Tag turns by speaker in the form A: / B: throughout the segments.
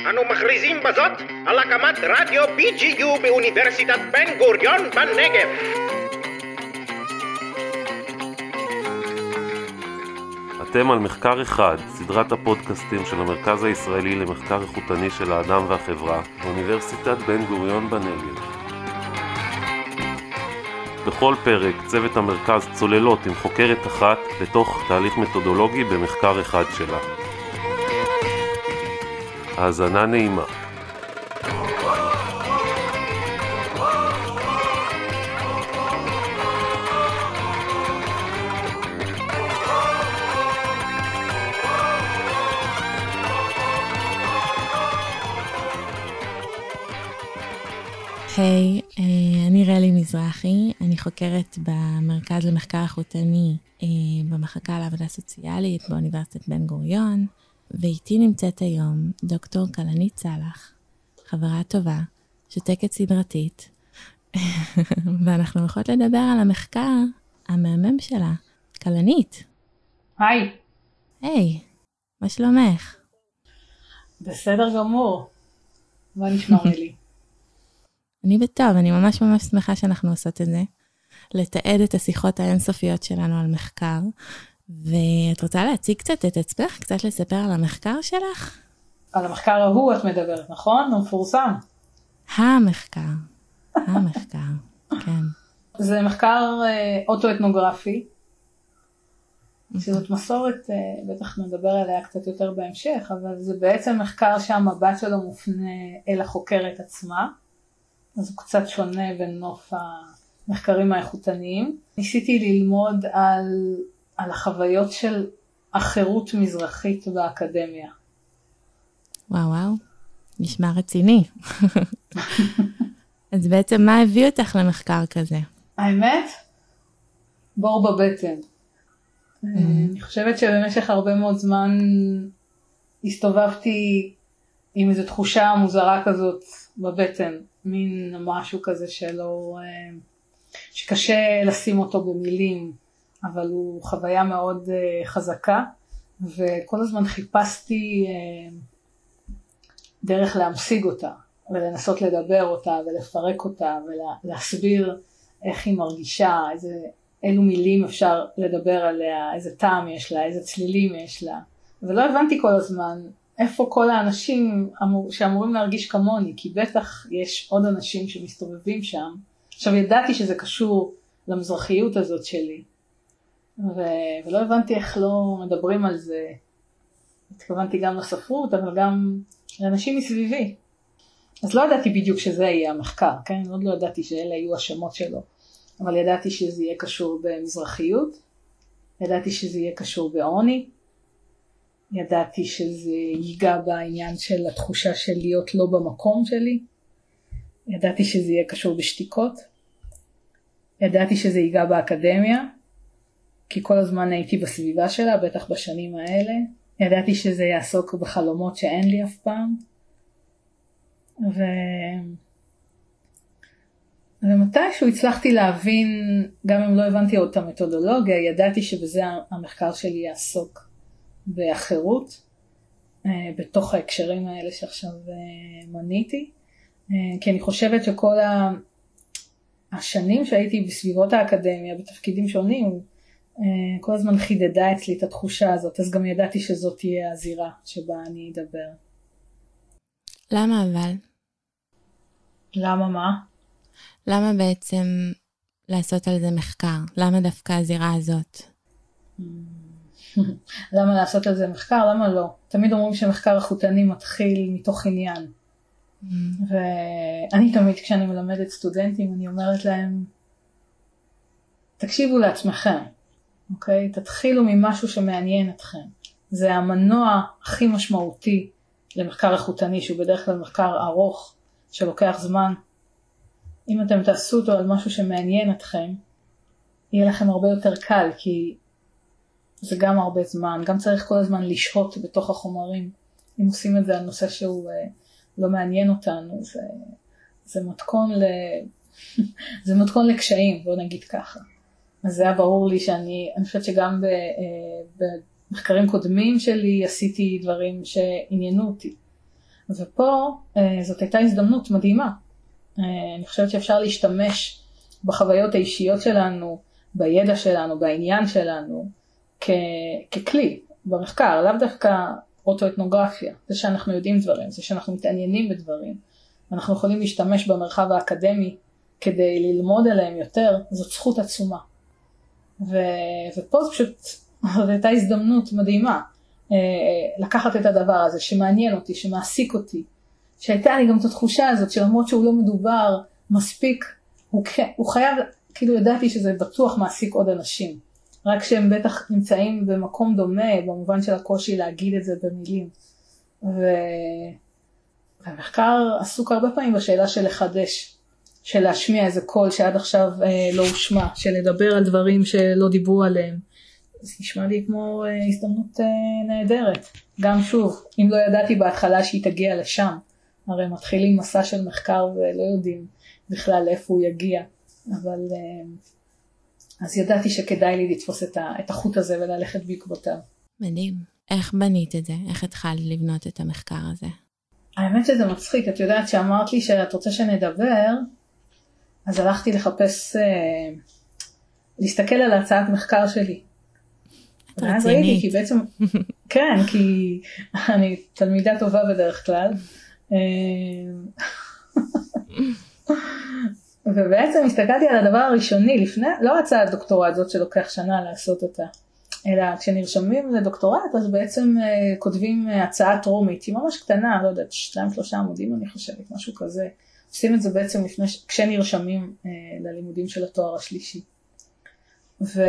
A: אנו מכריזים בזאת על הקמת רדיו BGU באוניברסיטת בן גוריון בנגב.
B: אתם על מחקר אחד, סדרת הפודקאסטים של המרכז הישראלי למחקר איכותני של האדם והחברה, באוניברסיטת בן גוריון בנגב. בכל פרק צוות המרכז צוללות עם חוקרת אחת לתוך תהליך מתודולוגי במחקר אחד שלה. האזנה נעימה.
C: היי, hey, uh, אני רלי מזרחי, אני חוקרת במרכז למחקר איכותני uh, במחלקה לעבודה סוציאלית באוניברסיטת בן גוריון, ואיתי נמצאת היום דוקטור כלנית סאלח, חברה טובה, שותקת סדרתית, ואנחנו הולכות לדבר על המחקר המהמם שלה, כלנית.
D: היי.
C: היי, מה שלומך?
D: בסדר גמור. מה נשמע לי?
C: אני בטוב, אני ממש ממש שמחה שאנחנו עושות את זה. לתעד את השיחות האינסופיות שלנו על מחקר. ואת רוצה להציג קצת את עצמך? קצת לספר על המחקר שלך?
D: על המחקר ההוא את מדברת, נכון? הוא מפורסם.
C: המחקר. המחקר, כן.
D: זה מחקר אה, אוטואתנוגרפי. שזאת מסורת, אה, בטח נדבר עליה קצת יותר בהמשך, אבל זה בעצם מחקר שהמבט שלו מופנה אל החוקרת עצמה. אז הוא קצת שונה בין נוף המחקרים האיכותניים. ניסיתי ללמוד על, על החוויות של החירות מזרחית באקדמיה.
C: וואו וואו, נשמע רציני. אז בעצם מה הביא אותך למחקר כזה?
D: האמת? בור בבטן. Mm-hmm. אני חושבת שבמשך הרבה מאוד זמן הסתובבתי עם איזו תחושה מוזרה כזאת בבטן. מין משהו כזה שלא, אה, שקשה לשים אותו במילים, אבל הוא חוויה מאוד אה, חזקה, וכל הזמן חיפשתי אה, דרך להמשיג אותה, ולנסות לדבר אותה, ולפרק אותה, ולהסביר איך היא מרגישה, איזה, אילו מילים אפשר לדבר עליה, איזה טעם יש לה, איזה צלילים יש לה, ולא הבנתי כל הזמן איפה כל האנשים אמור, שאמורים להרגיש כמוני, כי בטח יש עוד אנשים שמסתובבים שם. עכשיו ידעתי שזה קשור למזרחיות הזאת שלי, ו... ולא הבנתי איך לא מדברים על זה. התכוונתי גם לספרות, אבל גם לאנשים מסביבי. אז לא ידעתי בדיוק שזה יהיה המחקר, כן? עוד לא ידעתי שאלה יהיו השמות שלו, אבל ידעתי שזה יהיה קשור במזרחיות, ידעתי שזה יהיה קשור בעוני, ידעתי שזה ייגע בעניין של התחושה של להיות לא במקום שלי, ידעתי שזה יהיה קשור בשתיקות, ידעתי שזה ייגע באקדמיה, כי כל הזמן הייתי בסביבה שלה, בטח בשנים האלה, ידעתי שזה יעסוק בחלומות שאין לי אף פעם, ו... ומתישהו הצלחתי להבין, גם אם לא הבנתי עוד את המתודולוגיה, ידעתי שבזה המחקר שלי יעסוק. והחירות אה, בתוך ההקשרים האלה שעכשיו אה, מניתי, אה, כי אני חושבת שכל השנים שהייתי בסביבות האקדמיה בתפקידים שונים, כל הזמן חידדה אצלי את התחושה הזאת, אז גם ידעתי שזאת תהיה הזירה שבה אני אדבר.
C: למה אבל?
D: למה מה?
C: למה בעצם לעשות על זה מחקר? למה דווקא הזירה הזאת?
D: למה לעשות על זה מחקר? למה לא? תמיד אומרים שמחקר איכותני מתחיל מתוך עניין. Mm. ואני תמיד כשאני מלמדת סטודנטים אני אומרת להם תקשיבו לעצמכם, אוקיי? תתחילו ממשהו שמעניין אתכם. זה המנוע הכי משמעותי למחקר איכותני שהוא בדרך כלל מחקר ארוך שלוקח זמן. אם אתם תעשו אותו על משהו שמעניין אתכם, יהיה לכם הרבה יותר קל כי זה גם הרבה זמן, גם צריך כל הזמן לשהות בתוך החומרים. אם עושים את זה על נושא שהוא אה, לא מעניין אותנו, זה, זה מתכון ל... זה מתכון לקשיים, בוא נגיד ככה. אז זה היה ברור לי שאני, אני חושבת שגם ב, אה, במחקרים קודמים שלי עשיתי דברים שעניינו אותי. ופה אה, זאת הייתה הזדמנות מדהימה. אה, אני חושבת שאפשר להשתמש בחוויות האישיות שלנו, בידע שלנו, בעניין שלנו, כ- ככלי במחקר, לאו דווקא אוטואתנוגרפיה, זה שאנחנו יודעים דברים, זה שאנחנו מתעניינים בדברים, אנחנו יכולים להשתמש במרחב האקדמי כדי ללמוד עליהם יותר, זאת זכות עצומה. ו... ופה זו פשוט, הייתה הזדמנות מדהימה אה, לקחת את הדבר הזה שמעניין אותי, שמעסיק אותי, שהייתה לי גם את התחושה הזאת שלמרות שהוא לא מדובר מספיק, הוא, הוא חייב, כאילו ידעתי שזה בטוח מעסיק עוד אנשים, רק שהם בטח נמצאים במקום דומה במובן של הקושי להגיד את זה במילים. ו... והמחקר עסוק הרבה פעמים בשאלה של לחדש, של להשמיע איזה קול שעד עכשיו אה, לא הושמע, של לדבר על דברים שלא דיברו עליהם. זה נשמע לי כמו אה, הזדמנות אה, נהדרת. גם שוב, אם לא ידעתי בהתחלה שהיא תגיע לשם, הרי מתחילים מסע של מחקר ולא יודעים בכלל לאיפה הוא יגיע, אבל אה, אז ידעתי שכדאי לי לתפוס את, ה, את החוט הזה וללכת בעקבותיו.
C: מדהים. איך בנית את זה? איך התחלת לבנות את המחקר הזה?
D: האמת שזה מצחיק, את יודעת שאמרת לי שאת רוצה שנדבר, אז הלכתי לחפש, אה, להסתכל על הצעת מחקר שלי. ואז ראיתי, כי בעצם, כן, כי אני תלמידה טובה בדרך כלל. אה, ובעצם הסתכלתי על הדבר הראשוני לפני, לא הצעת דוקטורט זאת שלוקח שנה לעשות אותה, אלא כשנרשמים לדוקטורט אז בעצם uh, כותבים uh, הצעה טרומית, היא ממש קטנה, לא יודעת, שתיים שלושה עמודים אני חושבת, משהו כזה. עושים את זה בעצם לפני, כשנרשמים uh, ללימודים של התואר השלישי. ו...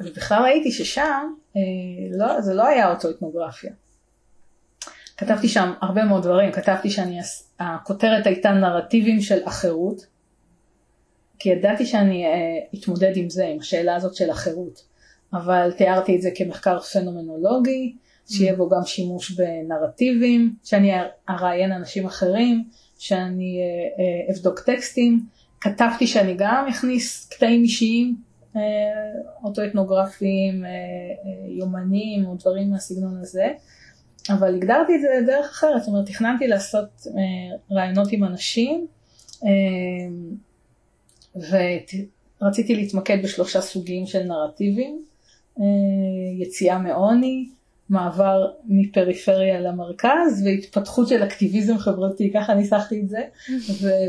D: ובכלל ראיתי ששם uh, לא, זה לא היה אוטואתנוגרפיה. כתבתי שם הרבה מאוד דברים, כתבתי שהכותרת הייתה נרטיבים של אחרות, כי ידעתי שאני uh, אתמודד עם זה, עם השאלה הזאת של החירות. אבל תיארתי את זה כמחקר פנומנולוגי, שיהיה בו גם שימוש בנרטיבים, שאני אראיין אנשים אחרים, שאני אה, אה, אבדוק טקסטים, כתבתי שאני גם אכניס קטעים אישיים, אה, אוטואתנוגרפיים, יומנים או דברים מהסגנון הזה, אבל הגדרתי את זה דרך אחרת, זאת אומרת תכננתי לעשות רעיונות עם אנשים, ורציתי להתמקד בשלושה סוגים של נרטיבים. אה, יציאה מעוני, מעבר מפריפריה למרכז והתפתחות של אקטיביזם חברתי, ככה ניסחתי את זה,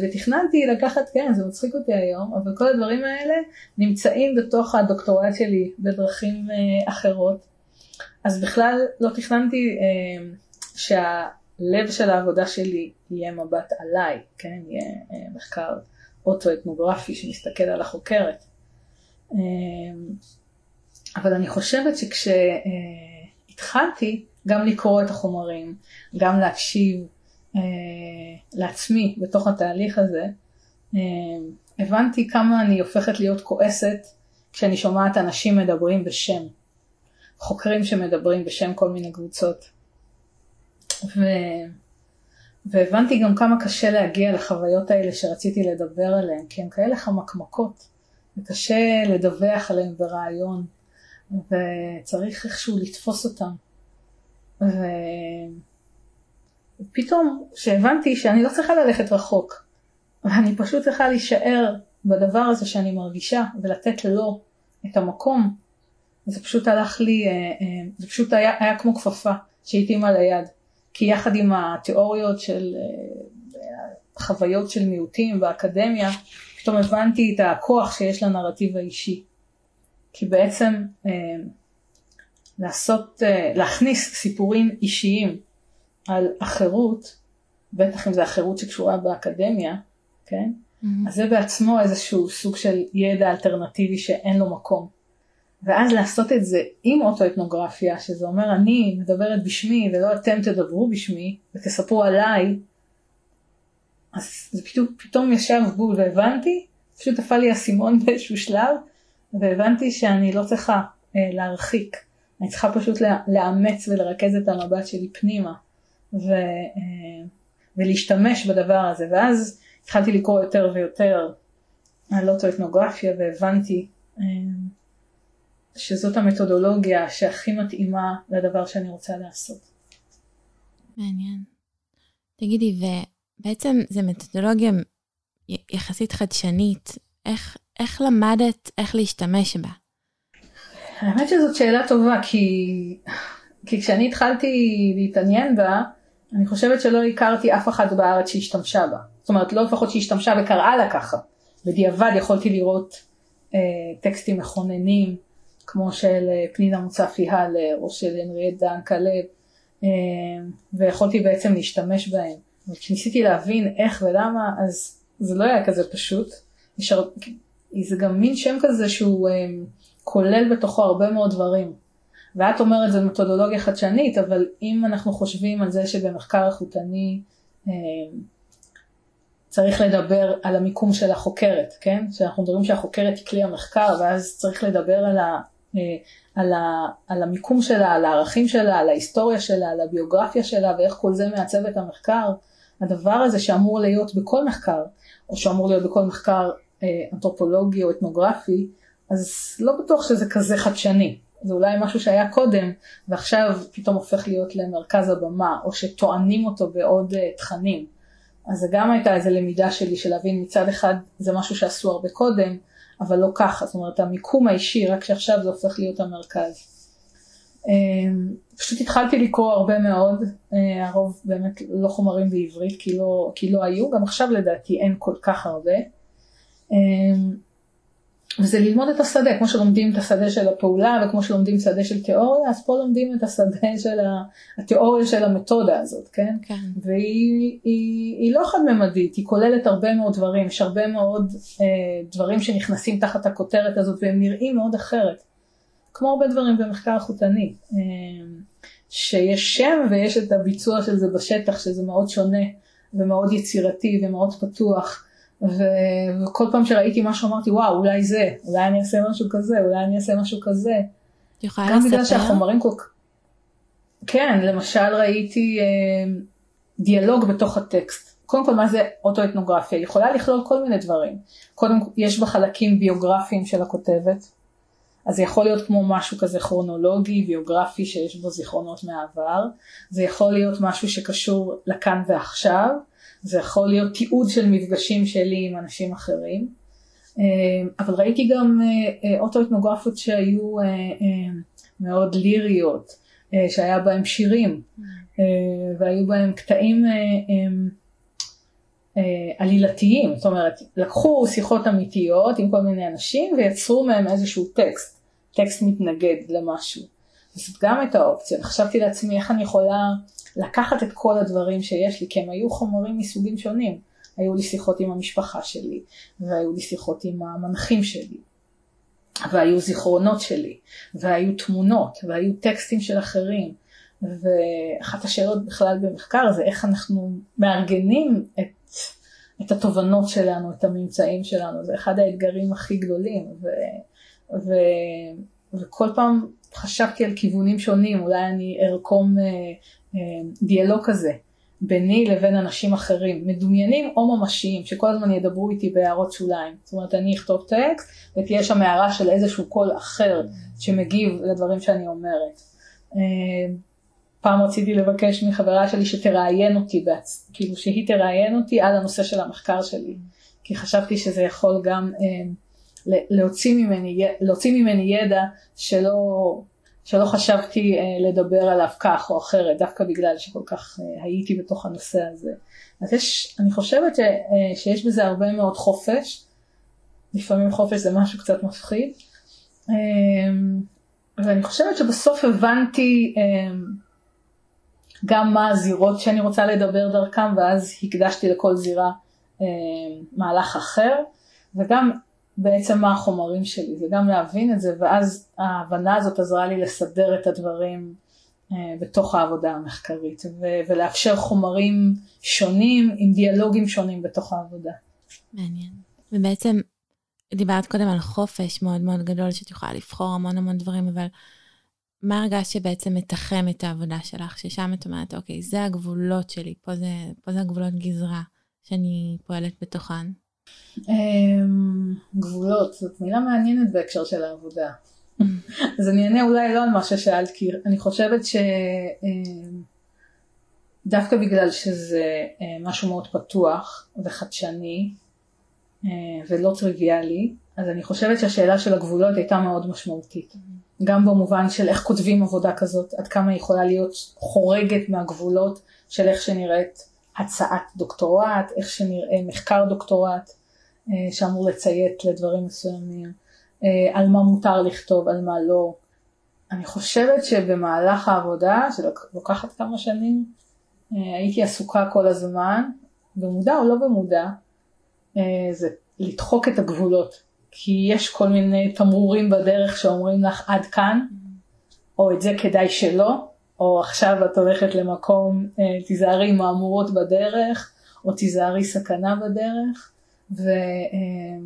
D: ותכננתי לקחת, כן זה מצחיק אותי היום, אבל כל הדברים האלה נמצאים בתוך הדוקטורט שלי בדרכים אה, אחרות. אז בכלל לא תכננתי אה, שהלב של העבודה שלי יהיה מבט עליי, כן, יהיה מחקר אוטואתנוגרפי שמסתכל על החוקרת. אבל אני חושבת שכשהתחלתי גם לקרוא את החומרים, גם להקשיב אה, לעצמי בתוך התהליך הזה, אה, הבנתי כמה אני הופכת להיות כועסת כשאני שומעת אנשים מדברים בשם, חוקרים שמדברים בשם כל מיני קבוצות. ו... והבנתי גם כמה קשה להגיע לחוויות האלה שרציתי לדבר עליהן, כי הן כאלה חמקמקות, וקשה לדווח עליהן ברעיון. וצריך איכשהו לתפוס אותם. ופתאום כשהבנתי שאני לא צריכה ללכת רחוק, ואני פשוט צריכה להישאר בדבר הזה שאני מרגישה ולתת לו את המקום, זה פשוט הלך לי, אה, אה, זה פשוט היה, היה כמו כפפה על היד. כי יחד עם התיאוריות של אה, חוויות של מיעוטים באקדמיה, פתאום הבנתי את הכוח שיש לנרטיב האישי. כי בעצם אה, לעשות, אה, להכניס סיפורים אישיים על החירות, בטח אם זה החירות שקשורה באקדמיה, כן? Mm-hmm. אז זה בעצמו איזשהו סוג של ידע אלטרנטיבי שאין לו מקום. ואז לעשות את זה עם אוטואתנוגרפיה, שזה אומר אני מדברת בשמי ולא אתם תדברו בשמי ותספרו עליי, אז זה פתאום, פתאום ישב בול והבנתי, פשוט נפל לי האסימון באיזשהו שלב, והבנתי שאני לא צריכה אה, להרחיק, אני צריכה פשוט לאמץ ולרכז את המבט שלי פנימה ו, אה, ולהשתמש בדבר הזה ואז התחלתי לקרוא יותר ויותר על אוטואתנוגרפיה והבנתי אה, שזאת המתודולוגיה שהכי מתאימה לדבר שאני רוצה לעשות.
C: מעניין. תגידי, ובעצם זו מתודולוגיה יחסית חדשנית, איך, איך למדת איך להשתמש בה?
D: האמת שזאת שאלה טובה, כי, כי כשאני התחלתי להתעניין בה, אני חושבת שלא הכרתי אף אחת בארץ שהשתמשה בה. זאת אומרת, לא לפחות שהשתמשה וקראה לה ככה. בדיעבד יכולתי לראות אה, טקסטים מכוננים, כמו של אה, פנינה מוצפי הלר, או של הנריאט דן כלב, אה, ויכולתי בעצם להשתמש בהם. וכשניסיתי להבין איך ולמה, אז זה לא היה כזה פשוט. נשאר, זה גם מין שם כזה שהוא אה, כולל בתוכו הרבה מאוד דברים. ואת אומרת זו מתודולוגיה חדשנית, אבל אם אנחנו חושבים על זה שבמחקר איכותני אה, צריך לדבר על המיקום של החוקרת, כן? שאנחנו מדברים שהחוקרת היא כלי המחקר, ואז צריך לדבר על, ה, אה, על, ה, על המיקום שלה, על הערכים שלה, על ההיסטוריה שלה, על הביוגרפיה שלה, ואיך כל זה מעצב את המחקר. הדבר הזה שאמור להיות בכל מחקר, או שאמור להיות בכל מחקר אנתרופולוגי או אתנוגרפי, אז לא בטוח שזה כזה חדשני. זה אולי משהו שהיה קודם, ועכשיו פתאום הופך להיות למרכז הבמה, או שטוענים אותו בעוד uh, תכנים. אז זה גם הייתה איזו למידה שלי של להבין מצד אחד זה משהו שעשו הרבה קודם, אבל לא ככה, זאת אומרת המיקום האישי, רק שעכשיו זה הופך להיות המרכז. אמ, פשוט התחלתי לקרוא הרבה מאוד, אה, הרוב באמת לא חומרים בעברית כי לא, כי לא היו, גם עכשיו לדעתי אין כל כך הרבה. אמ, וזה ללמוד את השדה, כמו שלומדים את השדה של הפעולה וכמו שלומדים שדה של תיאוריה, אז פה לומדים את השדה של התיאוריה של המתודה הזאת, כן?
C: כן.
D: והיא היא, היא לא חד-ממדית, היא כוללת הרבה מאוד דברים, יש הרבה מאוד אה, דברים שנכנסים תחת הכותרת הזאת והם נראים מאוד אחרת. כמו הרבה דברים במחקר איכותני, אה, שיש שם ויש את הביצוע של זה בשטח, שזה מאוד שונה ומאוד יצירתי ומאוד פתוח. ו- וכל פעם שראיתי משהו אמרתי וואו אולי זה, אולי אני אעשה משהו כזה, אולי אני אעשה משהו כזה.
C: יכולה לספר?
D: גם בגלל שהחומרים כל כך... כן, למשל ראיתי אה, דיאלוג בתוך הטקסט. קודם כל מה זה אוטואתנוגרפיה? היא יכולה לכלול כל מיני דברים. קודם יש בה חלקים ביוגרפיים של הכותבת. אז זה יכול להיות כמו משהו כזה כרונולוגי, ביוגרפי שיש בו זיכרונות מהעבר. זה יכול להיות משהו שקשור לכאן ועכשיו. זה יכול להיות תיעוד של מפגשים שלי עם אנשים אחרים, אה, אבל ראיתי גם אה, אה, אוטואתנוגרפיות שהיו מאוד ליריות, שהיה בהם שירים, והיו בהם קטעים עלילתיים, זאת אומרת, לקחו שיחות אמיתיות עם כל מיני אנשים ויצרו מהם איזשהו טקסט, טקסט מתנגד למשהו. זאת גם הייתה אופציה, חשבתי לעצמי איך אני יכולה לקחת את כל הדברים שיש לי, כי הם היו חומרים מסוגים שונים. היו לי שיחות עם המשפחה שלי, והיו לי שיחות עם המנחים שלי, והיו זיכרונות שלי, והיו תמונות, והיו טקסטים של אחרים. ואחת השאלות בכלל במחקר זה איך אנחנו מארגנים את, את התובנות שלנו, את הממצאים שלנו, זה אחד האתגרים הכי גדולים. ו, ו, וכל פעם חשבתי על כיוונים שונים, אולי אני ארקום אה, אה, דיאלוג כזה ביני לבין אנשים אחרים, מדומיינים או ממשיים, שכל הזמן ידברו איתי בהערות שוליים. זאת אומרת, אני אכתוב טקסט ותהיה שם הערה של איזשהו קול אחר שמגיב לדברים שאני אומרת. אה, פעם רציתי לבקש מחברה שלי שתראיין אותי, בעצ... כאילו שהיא תראיין אותי על הנושא של המחקר שלי, כי חשבתי שזה יכול גם אה, להוציא ממני, להוציא ממני ידע שלא, שלא חשבתי אה, לדבר עליו כך או אחרת, דווקא בגלל שכל כך אה, הייתי בתוך הנושא הזה. אז יש, אני חושבת ש, אה, שיש בזה הרבה מאוד חופש, לפעמים חופש זה משהו קצת מפחיד, ואני חושבת שבסוף הבנתי גם מה הזירות שאני רוצה לדבר דרכם, ואז הקדשתי לכל זירה מהלך אחר, וגם בעצם מה החומרים שלי וגם להבין את זה ואז ההבנה הזאת עזרה לי לסדר את הדברים אה, בתוך העבודה המחקרית ולאפשר חומרים שונים עם דיאלוגים שונים בתוך העבודה.
C: מעניין. ובעצם דיברת קודם על חופש מאוד מאוד גדול שאת יכולה לבחור המון המון דברים אבל מה הרגשת שבעצם מתחם את העבודה שלך ששם את אומרת אוקיי זה הגבולות שלי פה זה פה זה הגבולות גזרה שאני פועלת בתוכן.
D: אמ, גבולות, זאת מילה מעניינת בהקשר של העבודה. אז אני אענה אולי לא על מה ששאלת, כי אני חושבת ש... אמ, בגלל שזה משהו מאוד פתוח וחדשני ולא טריוויאלי, אז אני חושבת שהשאלה של הגבולות הייתה מאוד משמעותית. גם במובן של איך כותבים עבודה כזאת, עד כמה היא יכולה להיות חורגת מהגבולות של איך שנראית הצעת דוקטורט, איך שנראה מחקר דוקטורט אה, שאמור לציית לדברים מסוימים, אה, על מה מותר לכתוב, על מה לא. אני חושבת שבמהלך העבודה, שלוקחת כמה שנים, אה, הייתי עסוקה כל הזמן, במודע או לא במודע, זה לדחוק את הגבולות. כי יש כל מיני תמרורים בדרך שאומרים לך עד כאן, או את זה כדאי שלא, או עכשיו את הולכת למקום, אה, תיזהרי מהמורות בדרך, או תיזהרי סכנה בדרך, ו, אה,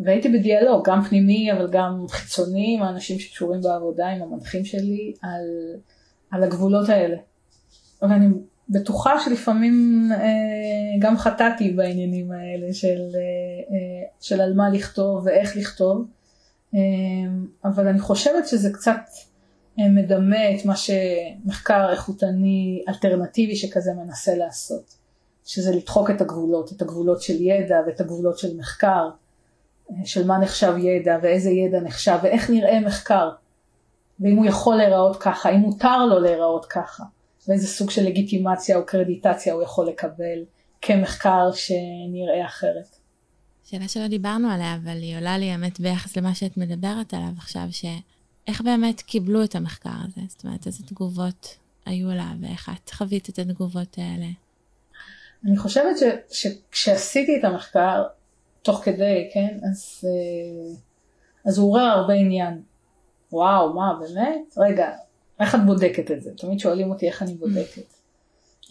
D: והייתי בדיאלוג, גם פנימי אבל גם חיצוני, עם האנשים שקשורים בעבודה, עם המנחים שלי, על, על הגבולות האלה. ואני בטוחה שלפעמים אה, גם חטאתי בעניינים האלה של, של על מה לכתוב ואיך לכתוב, אבל אני חושבת שזה קצת מדמה את מה שמחקר איכותני אלטרנטיבי שכזה מנסה לעשות, שזה לדחוק את הגבולות, את הגבולות של ידע ואת הגבולות של מחקר, אה, של מה נחשב ידע ואיזה ידע נחשב ואיך נראה מחקר, ואם הוא יכול להיראות ככה, אם מותר לו להיראות ככה. ואיזה סוג של לגיטימציה או קרדיטציה הוא יכול לקבל כמחקר שנראה אחרת.
C: שאלה שלא דיברנו עליה, אבל היא עולה לי האמת ביחס למה שאת מדברת עליו עכשיו, שאיך באמת קיבלו את המחקר הזה? זאת אומרת, איזה תגובות היו עליו, ואיך את חווית את התגובות האלה?
D: אני חושבת שכשעשיתי את המחקר, תוך כדי, כן, אז, אה, אז הוא עורר הרבה עניין. וואו, מה, באמת? רגע, איך את בודקת את זה? תמיד שואלים אותי איך אני בודקת.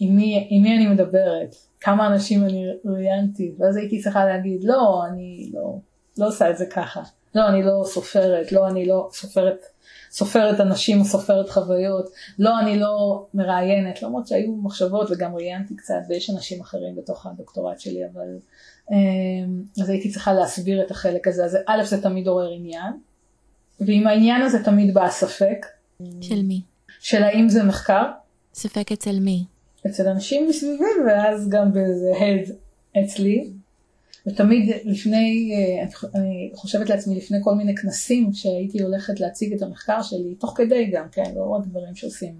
D: עם מי, עם מי אני מדברת? כמה אנשים אני ראיינתי? ואז הייתי צריכה להגיד, לא, אני לא, לא עושה את זה ככה. לא, אני לא סופרת, לא, אני לא סופרת, סופרת אנשים סופרת חוויות, לא, אני לא מראיינת, למרות שהיו מחשבות וגם ראיינתי קצת, ויש אנשים אחרים בתוך הדוקטורט שלי, אבל... אמ, אז הייתי צריכה להסביר את החלק הזה, אז א' זה תמיד עורר עניין, ועם העניין הזה תמיד בא הספק,
C: של מי?
D: של האם זה מחקר.
C: ספק אצל מי?
D: אצל אנשים מסביבי ואז גם באיזה הד אצלי. ותמיד לפני, אה, אני חושבת לעצמי לפני כל מיני כנסים שהייתי הולכת להציג את המחקר שלי, תוך כדי גם, כן, לא רק דברים שעושים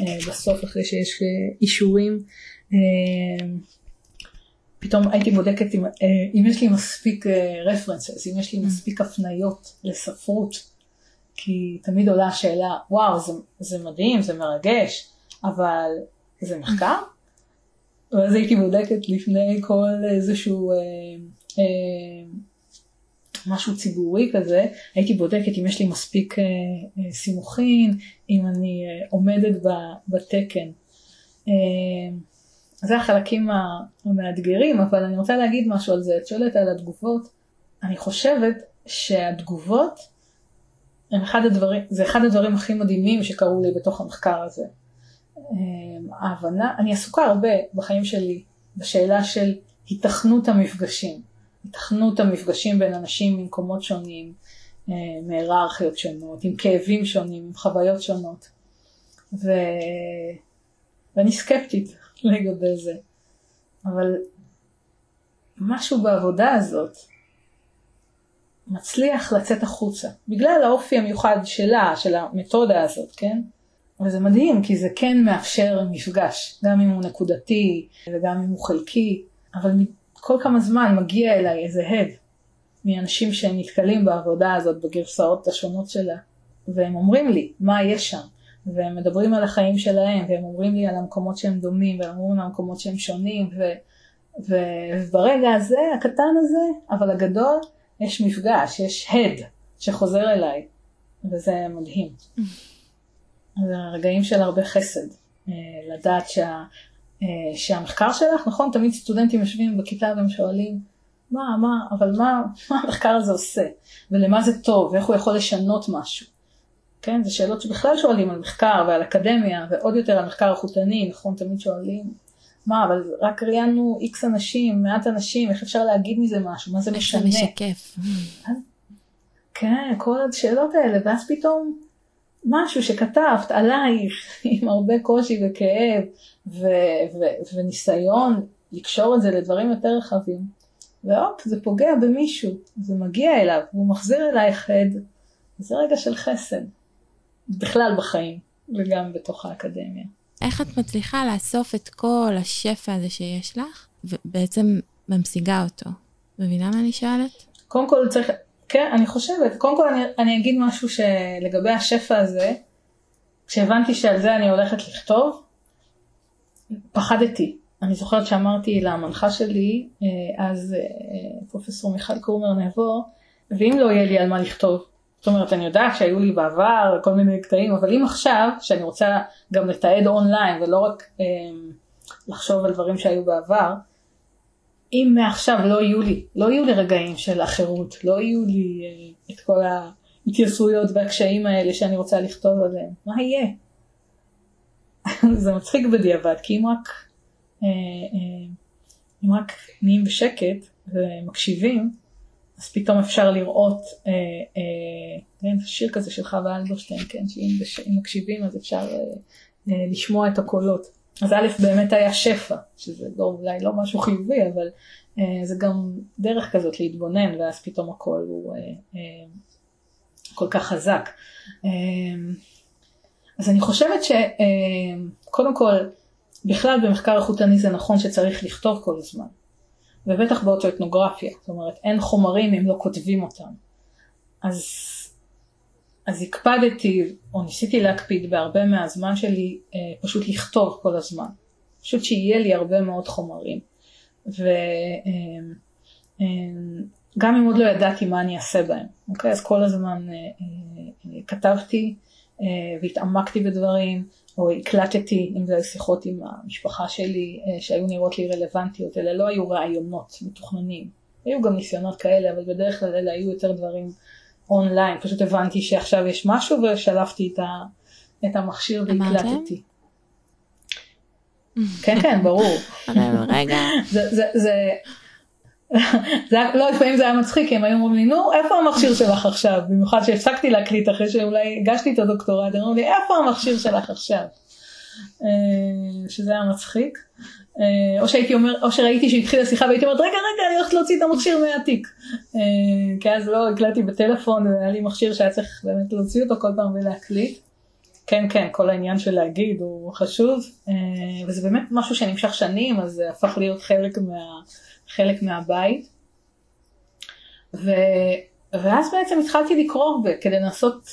D: אה, בסוף אחרי שיש אה, אישורים. פתאום הייתי בודקת אם, אם יש לי מספיק רפרנסס, אם יש לי מספיק הפניות לספרות כי תמיד עולה השאלה, וואו, זה, זה מדהים, זה מרגש, אבל זה מחקר? ואז הייתי בודקת לפני כל איזשהו אה, אה, משהו ציבורי כזה, הייתי בודקת אם יש לי מספיק אה, אה, סימוכין, אם אני אה, עומדת ב, בתקן. אה, זה החלקים המאתגרים, אבל אני רוצה להגיד משהו על זה. את שואלת על התגובות, אני חושבת שהתגובות אחד הדברים, זה אחד הדברים הכי מדהימים שקרו לי בתוך המחקר הזה. אמ, ההבנה, אני עסוקה הרבה בחיים שלי בשאלה של היתכנות המפגשים. היתכנות המפגשים בין אנשים ממקומות שונים, אה, מהיררכיות שונות, עם כאבים שונים, עם חוויות שונות. ו... ואני סקפטית לגבי זה. אבל משהו בעבודה הזאת מצליח לצאת החוצה, בגלל האופי המיוחד שלה, של המתודה הזאת, כן? וזה מדהים, כי זה כן מאפשר מפגש, גם אם הוא נקודתי וגם אם הוא חלקי, אבל כל כמה זמן מגיע אליי איזה הד מאנשים שהם נתקלים בעבודה הזאת בגרסאות השונות שלה, והם אומרים לי מה יש שם, והם מדברים על החיים שלהם, והם אומרים לי על המקומות שהם דומים, והם אומרים על המקומות שהם שונים, ו... וברגע הזה, הקטן הזה, אבל הגדול, יש מפגש, יש הד שחוזר אליי, וזה מדהים. זה רגעים של הרבה חסד, אה, לדעת שה, אה, שהמחקר שלך, נכון, תמיד סטודנטים יושבים בכיתה והם שואלים, מה, מה, אבל מה, מה המחקר הזה עושה, ולמה זה טוב, ואיך הוא יכול לשנות משהו. כן, זה שאלות שבכלל שואלים על מחקר ועל אקדמיה, ועוד יותר על מחקר איכותני, נכון, תמיד שואלים, מה, אבל רק ראיינו איקס אנשים, מעט אנשים, איך אפשר להגיד מזה משהו, מה זה משנה?
C: איך זה משקף.
D: כן, כל השאלות האלה, ואז פתאום משהו שכתבת עלייך עם הרבה קושי וכאב ו- ו- וניסיון לקשור את זה לדברים יותר רחבים, והופ, זה פוגע במישהו, זה מגיע אליו, והוא מחזיר אלייך הד, זה רגע של חסד, בכלל בחיים, וגם בתוך האקדמיה.
C: איך את מצליחה לאסוף את כל השפע הזה שיש לך, ובעצם ממשיגה אותו? מבינה מה אני שואלת?
D: קודם כל צריך, כן, אני חושבת, קודם כל אני, אני אגיד משהו שלגבי השפע הזה, כשהבנתי שעל זה אני הולכת לכתוב, פחדתי. אני זוכרת שאמרתי למנחה שלי, אה, אז אה, פרופסור מיכל קורמר נבו, ואם לא יהיה לי על מה לכתוב, זאת אומרת אני יודעת שהיו לי בעבר כל מיני קטעים, אבל אם עכשיו, שאני רוצה גם לתעד אונליין ולא רק אה, לחשוב על דברים שהיו בעבר, אם מעכשיו לא יהיו לי, לא יהיו לי רגעים של החירות, לא יהיו לי את כל ההתייסרויות והקשיים האלה שאני רוצה לכתוב עליהם, מה יהיה? זה מצחיק בדיעבד, כי אם רק אה, אה, אם רק נהיים בשקט ומקשיבים, אז פתאום אפשר לראות, אה, כן, שיר כזה של חווה אלברשטיין, כן, שאם מקשיבים אז אפשר לשמוע את הקולות. אז א' באמת היה שפע, שזה לא, אולי לא משהו חיובי, אבל זה גם דרך כזאת להתבונן, ואז פתאום הקול הוא כל כך חזק. אז אני חושבת שקודם כל, בכלל במחקר איכותני זה נכון שצריך לכתוב כל הזמן, ובטח באוטואתנוגרפיה, זאת אומרת אין חומרים אם לא כותבים אותם. אז, אז הקפדתי, או ניסיתי להקפיד בהרבה מהזמן שלי, אה, פשוט לכתוב כל הזמן. פשוט שיהיה לי הרבה מאוד חומרים. וגם אה, אה, אם עוד לא ידעתי מה אני אעשה בהם, אוקיי? אז כל הזמן אה, אה, כתבתי והתעמקתי בדברים. או הקלטתי, אם זה שיחות עם המשפחה שלי שהיו נראות לי רלוונטיות, אלה לא היו רעיונות מתוכננים. היו גם ניסיונות כאלה, אבל בדרך כלל אלה היו יותר דברים אונליין. פשוט הבנתי שעכשיו יש משהו ושלפתי את, ה, את המכשיר והקלטתי. כן, כן, ברור.
C: רגע.
D: זה, זה, זה, זה לא לפעמים זה היה מצחיק כי הם היו אומרים לי נו איפה המכשיר שלך עכשיו במיוחד שהפסקתי להקליט אחרי שאולי הגשתי את הדוקטורט הם אמרו לי איפה המכשיר שלך עכשיו אה, שזה היה מצחיק או שהייתי אומר או שראיתי שהתחילה שיחה והייתי אומרת רגע רגע אני הולכת להוציא את המכשיר מהתיק אה, כי אז לא הקלטתי בטלפון והיה לי מכשיר שהיה צריך באמת להוציא אותו כל פעם ולהקליט כן כן כל העניין של להגיד הוא חשוב וזה באמת משהו שנמשך שנים אז זה הפך להיות חלק מה... חלק מהבית. ו... ואז בעצם התחלתי לקרוא כדי לנסות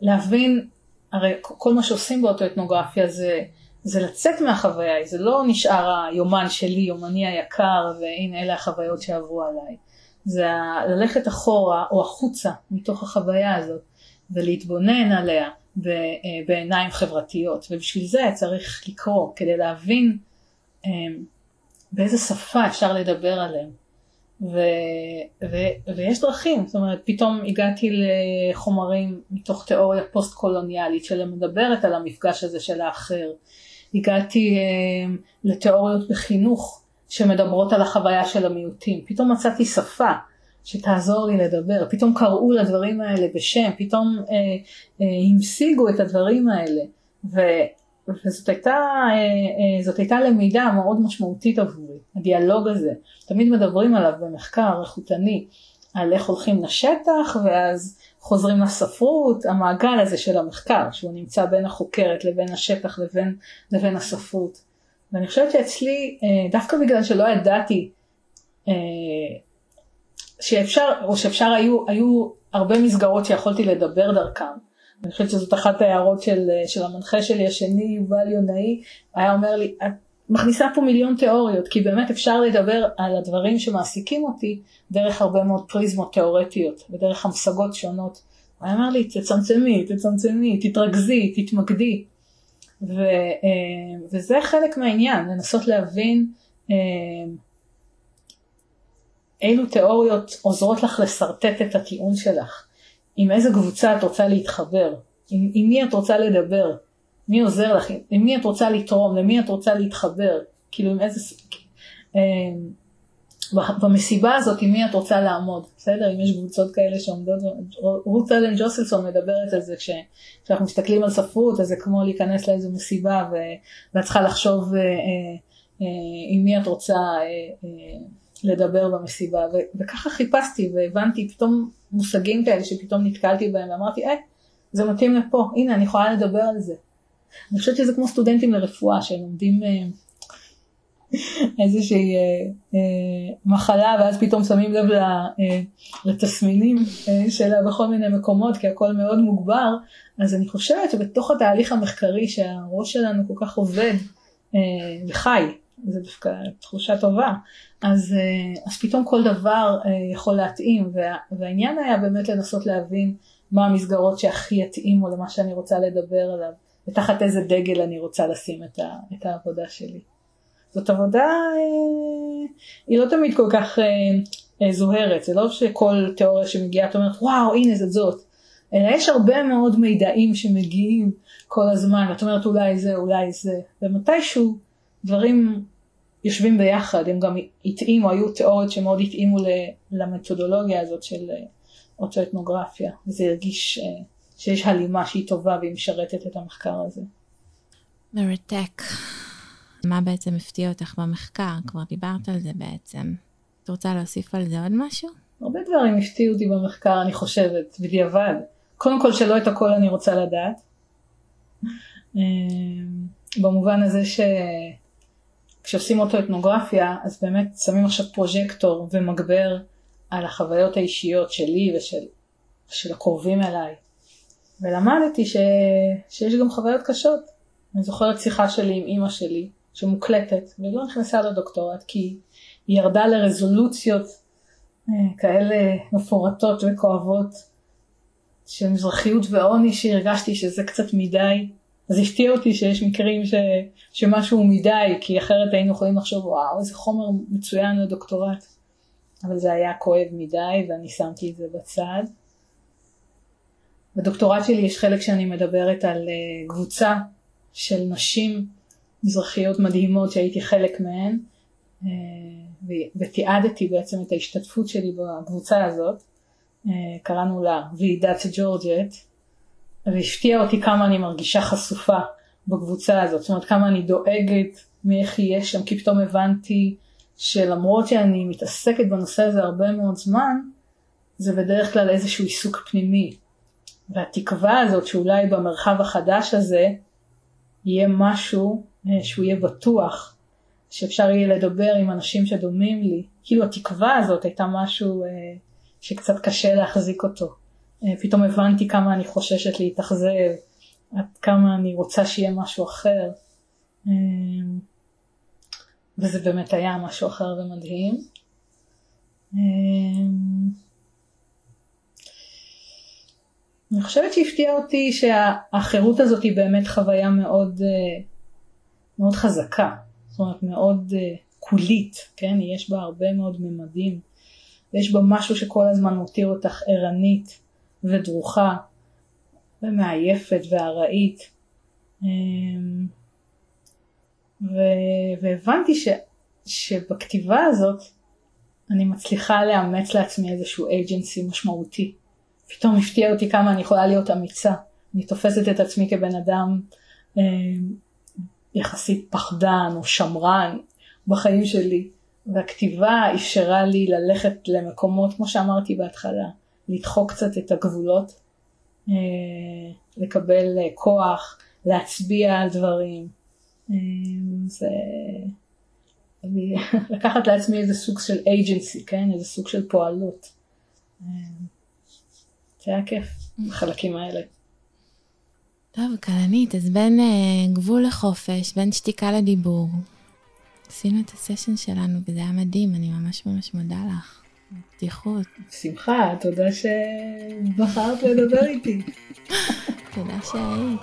D: להבין, הרי כל מה שעושים באוטואתנוגרפיה זה, זה לצאת מהחוויה, זה לא נשאר היומן שלי, יומני היקר, והנה אלה החוויות שעברו עליי. זה ללכת אחורה או החוצה מתוך החוויה הזאת ולהתבונן עליה בעיניים חברתיות, ובשביל זה צריך לקרוא כדי להבין אמ, באיזה שפה אפשר לדבר עליהם. ו, ו, ויש דרכים, זאת אומרת פתאום הגעתי לחומרים מתוך תיאוריה פוסט קולוניאלית שמדברת על המפגש הזה של האחר. הגעתי אה, לתיאוריות בחינוך שמדברות על החוויה של המיעוטים. פתאום מצאתי שפה שתעזור לי לדבר, פתאום קראו לדברים האלה בשם, פתאום אה, אה, המשיגו את הדברים האלה. ו, וזאת הייתה, אה, אה, זאת הייתה למידה מאוד משמעותית עבורי, הדיאלוג הזה. תמיד מדברים עליו במחקר איכותני, על איך הולכים לשטח ואז חוזרים לספרות, המעגל הזה של המחקר, שהוא נמצא בין החוקרת לבין השטח לבין, לבין הספרות. ואני חושבת שאצלי, אה, דווקא בגלל שלא ידעתי שאפשר, או שאפשר היו, היו הרבה מסגרות שיכולתי לדבר דרכם. אני חושבת שזאת אחת ההערות של, של המנחה שלי השני, יובל יונאי, היה אומר לי, את מכניסה פה מיליון תיאוריות, כי באמת אפשר לדבר על הדברים שמעסיקים אותי דרך הרבה מאוד פריזמות תיאורטיות ודרך המשגות שונות. הוא אומר לי, תצמצמי, תצמצמי, תתרכזי, תתמקדי. ו, אה, וזה חלק מהעניין, לנסות להבין אה, אילו תיאוריות עוזרות לך לשרטט את הטיעון שלך. עם איזה קבוצה את רוצה להתחבר, עם, עם מי את רוצה לדבר, מי עוזר לך, עם מי את רוצה לתרום, למי את רוצה להתחבר, כאילו עם איזה... אמ, במסיבה הזאת עם מי את רוצה לעמוד, בסדר? אם יש קבוצות כאלה שעומדות, רות אלן ג'וסלסון מדברת על זה כש, כשאנחנו מסתכלים על ספרות אז זה כמו להיכנס לאיזו מסיבה ו, ואת צריכה לחשוב אה, אה, אה, עם מי את רוצה לדבר במסיבה. ו, וככה חיפשתי והבנתי פתאום מושגים כאלה שפתאום נתקלתי בהם ואמרתי אה זה מתאים לפה. הנה אני יכולה לדבר על זה. אני חושבת שזה כמו סטודנטים לרפואה שהם לומדים אה, איזושהי אה, אה, מחלה ואז פתאום שמים לב אה, לתסמינים אה, שלה בכל מיני מקומות כי הכל מאוד מוגבר. אז אני חושבת שבתוך התהליך המחקרי שהראש שלנו כל כך עובד אה, וחי זה דווקא תחושה טובה אז, אז פתאום כל דבר יכול להתאים. וה, והעניין היה באמת לנסות להבין מה המסגרות שהכי יתאימו למה שאני רוצה לדבר עליו ותחת איזה דגל אני רוצה לשים את, ה, את העבודה שלי. זאת עבודה, אה, היא לא תמיד כל כך אה, אה, זוהרת, זה לא שכל תיאוריה שמגיעה את אומרת וואו הנה זאת זאת, אלא יש הרבה מאוד מידעים שמגיעים כל הזמן, את אומרת אולי זה אולי זה, ומתישהו דברים יושבים ביחד, הם גם התאימו, היו תיאוריות שמאוד התאימו למתודולוגיה הזאת של אוטואתנוגרפיה, וזה הרגיש שיש הלימה שהיא טובה והיא משרתת את המחקר הזה.
C: מרתק. מה בעצם הפתיע אותך במחקר? כבר דיברת על זה בעצם. את רוצה להוסיף על זה עוד משהו?
D: הרבה דברים הפתיעו אותי במחקר, אני חושבת, בדיעבד. קודם כל שלא את הכל אני רוצה לדעת. אמ, במובן הזה שכשעושים אותו אתנוגרפיה, אז באמת שמים עכשיו פרוז'קטור ומגבר על החוויות האישיות שלי ושל של הקרובים אליי. ולמדתי ש... שיש גם חוויות קשות. אני זוכרת שיחה שלי עם אימא שלי, שמוקלטת, ולא נכנסה לדוקטורט כי היא ירדה לרזולוציות אה, כאלה מפורטות וכואבות של מזרחיות ועוני שהרגשתי שזה קצת מדי. אז הפתיע אותי שיש מקרים ש, שמשהו הוא מדי, כי אחרת היינו יכולים לחשוב וואו איזה חומר מצוין לדוקטורט. אבל זה היה כואב מדי ואני שמתי את זה בצד. בדוקטורט שלי יש חלק שאני מדברת על אה, קבוצה של נשים מזרחיות מדהימות שהייתי חלק מהן אה, ותיעדתי בעצם את ההשתתפות שלי בקבוצה הזאת, אה, קראנו לה ועידת ג'ורג'ט, והפתיע אותי כמה אני מרגישה חשופה בקבוצה הזאת, זאת אומרת כמה אני דואגת מאיך יהיה שם, כי פתאום הבנתי שלמרות שאני מתעסקת בנושא הזה הרבה מאוד זמן, זה בדרך כלל איזשהו עיסוק פנימי. והתקווה הזאת שאולי במרחב החדש הזה יהיה משהו אה, שהוא יהיה בטוח, שאפשר יהיה לדבר עם אנשים שדומים לי. כאילו התקווה הזאת הייתה משהו אה, שקצת קשה להחזיק אותו. אה, פתאום הבנתי כמה אני חוששת להתאכזב, עד כמה אני רוצה שיהיה משהו אחר. וזה באמת היה משהו אחר ומדהים. אני חושבת שהפתיע אותי שהחירות הזאת היא באמת חוויה מאוד מאוד חזקה, זאת אומרת מאוד uh, קולית, כן? יש בה הרבה מאוד ממדים, ויש בה משהו שכל הזמן מותיר אותך ערנית ודרוכה ומעייפת וארעית. אמ, ו- והבנתי ש- שבכתיבה הזאת אני מצליחה לאמץ לעצמי איזשהו אייג'נסי משמעותי. פתאום הפתיע אותי כמה אני יכולה להיות אמיצה. אני תופסת את עצמי כבן אדם אמ, יחסית פחדן או שמרן בחיים שלי, והכתיבה אפשרה לי ללכת למקומות, כמו שאמרתי בהתחלה, לדחוק קצת את הגבולות, אה, לקבל אה, כוח, להצביע על דברים. אה, זה... לקחת לעצמי איזה סוג של agency, כן? איזה סוג של פועלות. זה היה כיף, החלקים האלה.
C: טוב, כלנית, אז בין uh, גבול לחופש, בין שתיקה לדיבור, עשינו את הסשן שלנו וזה היה מדהים, אני ממש ממש מודה לך. פתיחות.
D: שמחה, תודה שבחרת לדבר איתי.
C: תודה שהיית.